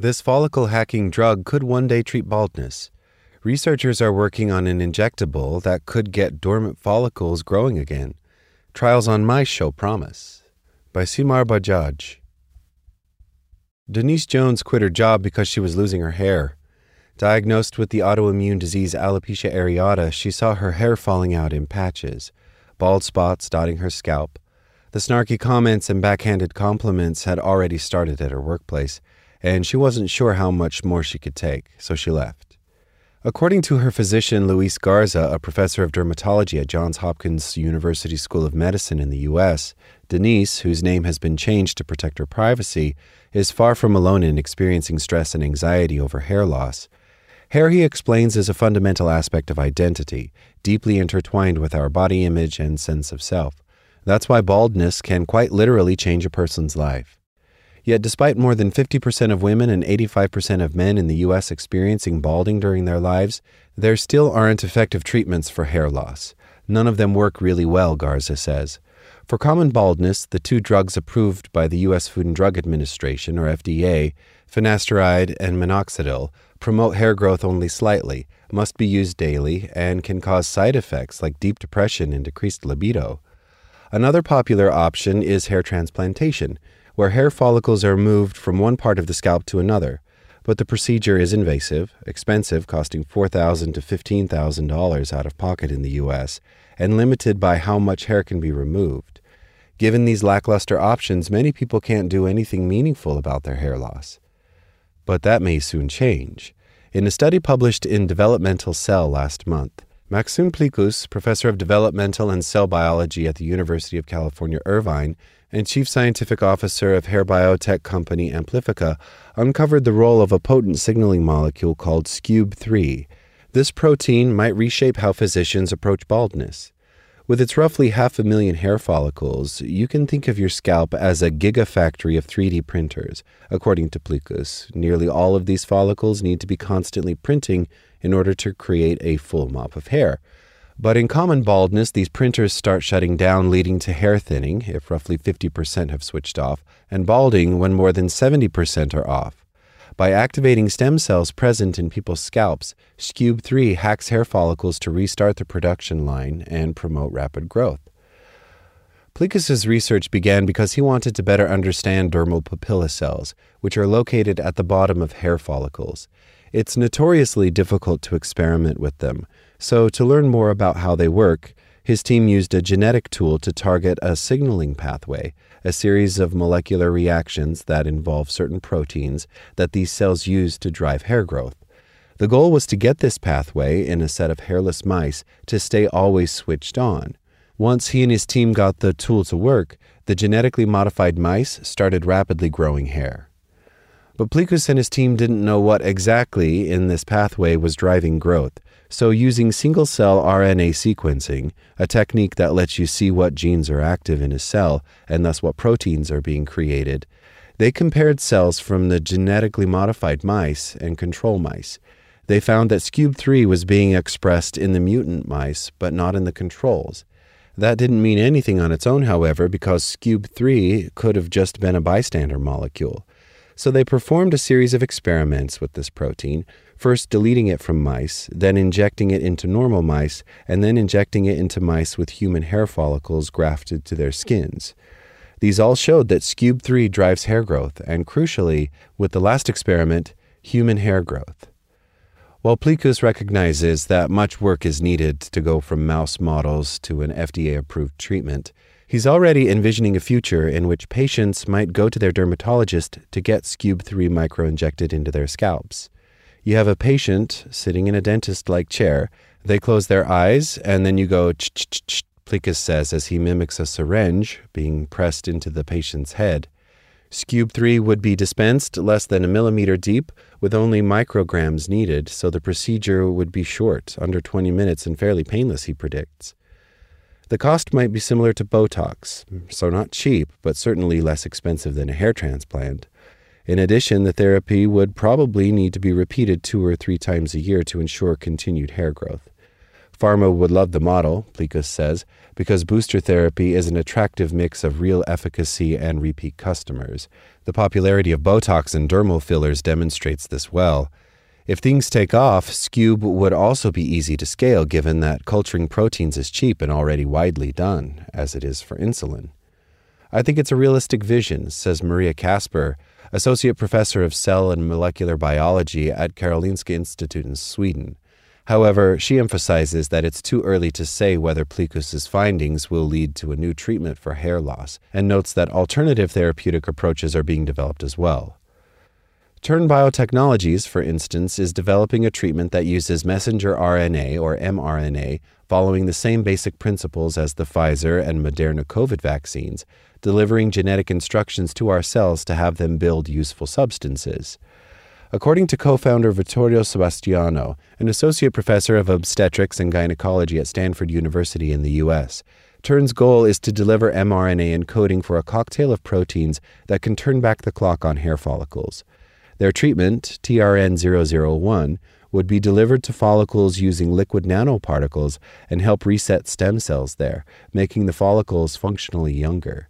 This follicle hacking drug could one day treat baldness. Researchers are working on an injectable that could get dormant follicles growing again. Trials on mice show promise. By Simar Bajaj. Denise Jones quit her job because she was losing her hair. Diagnosed with the autoimmune disease alopecia areata, she saw her hair falling out in patches, bald spots dotting her scalp. The snarky comments and backhanded compliments had already started at her workplace and she wasn't sure how much more she could take, so she left. According to her physician, Luis Garza, a professor of dermatology at Johns Hopkins University School of Medicine in the U.S., Denise, whose name has been changed to protect her privacy, is far from alone in experiencing stress and anxiety over hair loss. Hair, he explains, is a fundamental aspect of identity, deeply intertwined with our body image and sense of self. That's why baldness can quite literally change a person's life. Yet, despite more than 50% of women and 85% of men in the U.S. experiencing balding during their lives, there still aren't effective treatments for hair loss. None of them work really well, Garza says. For common baldness, the two drugs approved by the U.S. Food and Drug Administration, or FDA, finasteride and minoxidil, promote hair growth only slightly, must be used daily, and can cause side effects like deep depression and decreased libido. Another popular option is hair transplantation, where hair follicles are moved from one part of the scalp to another, but the procedure is invasive, expensive, costing $4,000 to $15,000 out of pocket in the U.S., and limited by how much hair can be removed. Given these lackluster options, many people can't do anything meaningful about their hair loss. But that may soon change. In a study published in Developmental Cell last month, Maxime Plikus, professor of developmental and cell biology at the University of California, Irvine, and chief scientific officer of hair biotech company Amplifica, uncovered the role of a potent signaling molecule called SCUBE3. This protein might reshape how physicians approach baldness. With its roughly half a million hair follicles, you can think of your scalp as a gigafactory of 3D printers. According to Plikus, nearly all of these follicles need to be constantly printing in order to create a full mop of hair. But in common baldness, these printers start shutting down, leading to hair thinning if roughly 50% have switched off, and balding when more than 70% are off. By activating stem cells present in people's scalps, SCUBE3 hacks hair follicles to restart the production line and promote rapid growth. Plikus's research began because he wanted to better understand dermal papilla cells, which are located at the bottom of hair follicles. It's notoriously difficult to experiment with them, so, to learn more about how they work, his team used a genetic tool to target a signaling pathway, a series of molecular reactions that involve certain proteins that these cells use to drive hair growth. The goal was to get this pathway in a set of hairless mice to stay always switched on. Once he and his team got the tool to work, the genetically modified mice started rapidly growing hair. But Plikus and his team didn't know what exactly in this pathway was driving growth. So, using single cell RNA sequencing, a technique that lets you see what genes are active in a cell and thus what proteins are being created, they compared cells from the genetically modified mice and control mice. They found that SCUBE3 was being expressed in the mutant mice, but not in the controls. That didn't mean anything on its own, however, because SCUBE3 could have just been a bystander molecule. So they performed a series of experiments with this protein, first deleting it from mice, then injecting it into normal mice, and then injecting it into mice with human hair follicles grafted to their skins. These all showed that SCUBE3 drives hair growth, and crucially, with the last experiment, human hair growth. While Plikus recognizes that much work is needed to go from mouse models to an FDA approved treatment, He's already envisioning a future in which patients might go to their dermatologist to get SCUBE3 microinjected into their scalps. You have a patient sitting in a dentist like chair. They close their eyes, and then you go ch ch, says as he mimics a syringe being pressed into the patient's head. SCUBE3 would be dispensed less than a millimeter deep, with only micrograms needed, so the procedure would be short, under 20 minutes, and fairly painless, he predicts. The cost might be similar to Botox, so not cheap, but certainly less expensive than a hair transplant. In addition, the therapy would probably need to be repeated two or three times a year to ensure continued hair growth. Pharma would love the model, Plikus says, because booster therapy is an attractive mix of real efficacy and repeat customers. The popularity of Botox and dermal fillers demonstrates this well. If things take off, Scube would also be easy to scale given that culturing proteins is cheap and already widely done, as it is for insulin. I think it's a realistic vision, says Maria Kasper, Associate Professor of Cell and Molecular Biology at Karolinska Institute in Sweden. However, she emphasizes that it's too early to say whether Plikus's findings will lead to a new treatment for hair loss, and notes that alternative therapeutic approaches are being developed as well. Turn Biotechnologies, for instance, is developing a treatment that uses messenger RNA or mRNA following the same basic principles as the Pfizer and Moderna COVID vaccines, delivering genetic instructions to our cells to have them build useful substances. According to co founder Vittorio Sebastiano, an associate professor of obstetrics and gynecology at Stanford University in the U.S., Turn's goal is to deliver mRNA encoding for a cocktail of proteins that can turn back the clock on hair follicles. Their treatment, TRN001, would be delivered to follicles using lipid nanoparticles and help reset stem cells there, making the follicles functionally younger.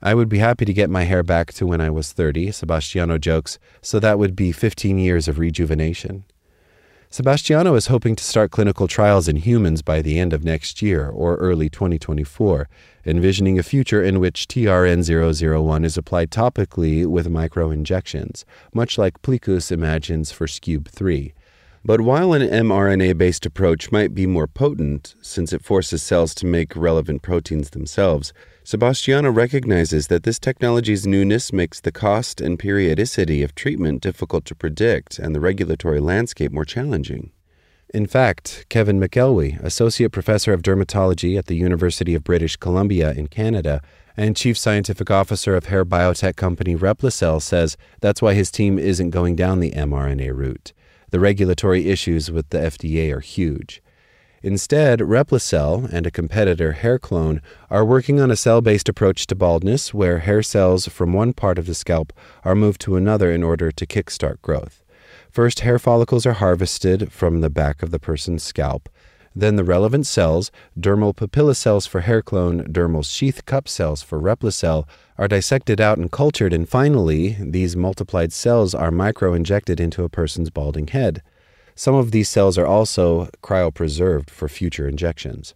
I would be happy to get my hair back to when I was 30, Sebastiano jokes, so that would be 15 years of rejuvenation. Sebastiano is hoping to start clinical trials in humans by the end of next year or early 2024, envisioning a future in which TRN001 is applied topically with microinjections, much like Plikus imagines for SCUBE3. But while an mRNA based approach might be more potent, since it forces cells to make relevant proteins themselves, Sebastiano recognizes that this technology's newness makes the cost and periodicity of treatment difficult to predict and the regulatory landscape more challenging. In fact, Kevin McElwee, Associate Professor of Dermatology at the University of British Columbia in Canada and Chief Scientific Officer of hair biotech company RepliCel, says that's why his team isn't going down the mRNA route. The regulatory issues with the FDA are huge. Instead, RepliCel and a competitor, HairClone, are working on a cell based approach to baldness where hair cells from one part of the scalp are moved to another in order to kickstart growth. First, hair follicles are harvested from the back of the person's scalp. Then the relevant cells, dermal papilla cells for HairClone, dermal sheath cup cells for RepliCel, are dissected out and cultured, and finally, these multiplied cells are microinjected into a person's balding head. Some of these cells are also cryopreserved for future injections.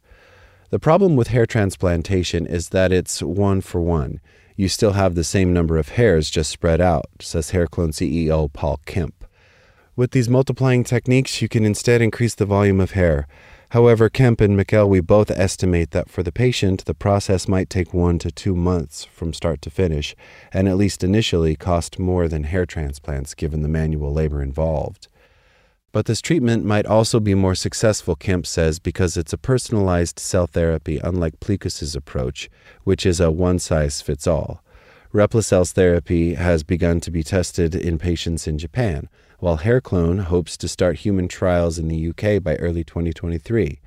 The problem with hair transplantation is that it's one for one. You still have the same number of hairs just spread out, says HairClone CEO Paul Kemp. With these multiplying techniques, you can instead increase the volume of hair. However, Kemp and McElwee both estimate that for the patient, the process might take one to two months from start to finish, and at least initially cost more than hair transplants given the manual labor involved. But this treatment might also be more successful, Kemp says, because it's a personalized cell therapy, unlike Plikus's approach, which is a one size fits all. Replicel's therapy has begun to be tested in patients in Japan, while HairClone hopes to start human trials in the UK by early 2023.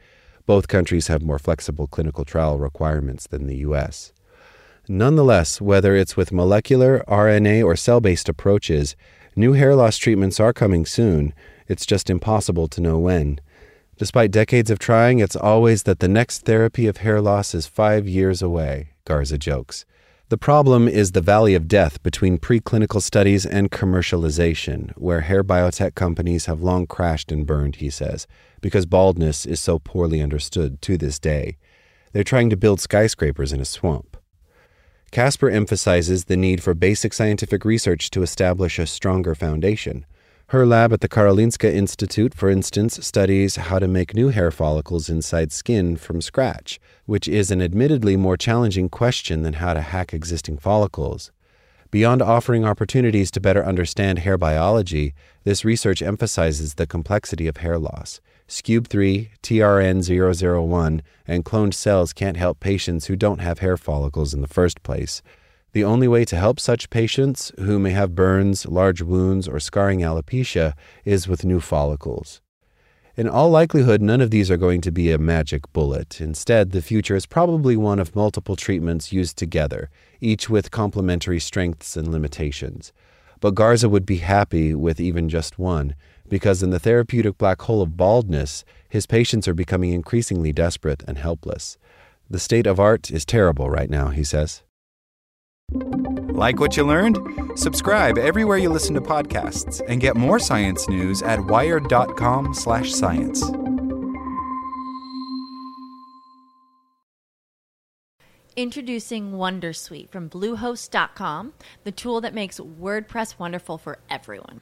Both countries have more flexible clinical trial requirements than the US. Nonetheless, whether it's with molecular, RNA, or cell based approaches, new hair loss treatments are coming soon. It's just impossible to know when. Despite decades of trying, it's always that the next therapy of hair loss is five years away, Garza jokes. The problem is the valley of death between preclinical studies and commercialization, where hair biotech companies have long crashed and burned, he says, because baldness is so poorly understood to this day. They're trying to build skyscrapers in a swamp. Kasper emphasizes the need for basic scientific research to establish a stronger foundation. Her lab at the Karolinska Institute, for instance, studies how to make new hair follicles inside skin from scratch, which is an admittedly more challenging question than how to hack existing follicles. Beyond offering opportunities to better understand hair biology, this research emphasizes the complexity of hair loss. SCUBE3, TRN001, and cloned cells can't help patients who don't have hair follicles in the first place. The only way to help such patients who may have burns, large wounds, or scarring alopecia is with new follicles. In all likelihood, none of these are going to be a magic bullet. Instead, the future is probably one of multiple treatments used together, each with complementary strengths and limitations. But Garza would be happy with even just one, because in the therapeutic black hole of baldness, his patients are becoming increasingly desperate and helpless. The state of art is terrible right now, he says. Like what you learned? Subscribe everywhere you listen to podcasts and get more science news at wired.com/science. Introducing Wondersuite from Bluehost.com, the tool that makes WordPress wonderful for everyone.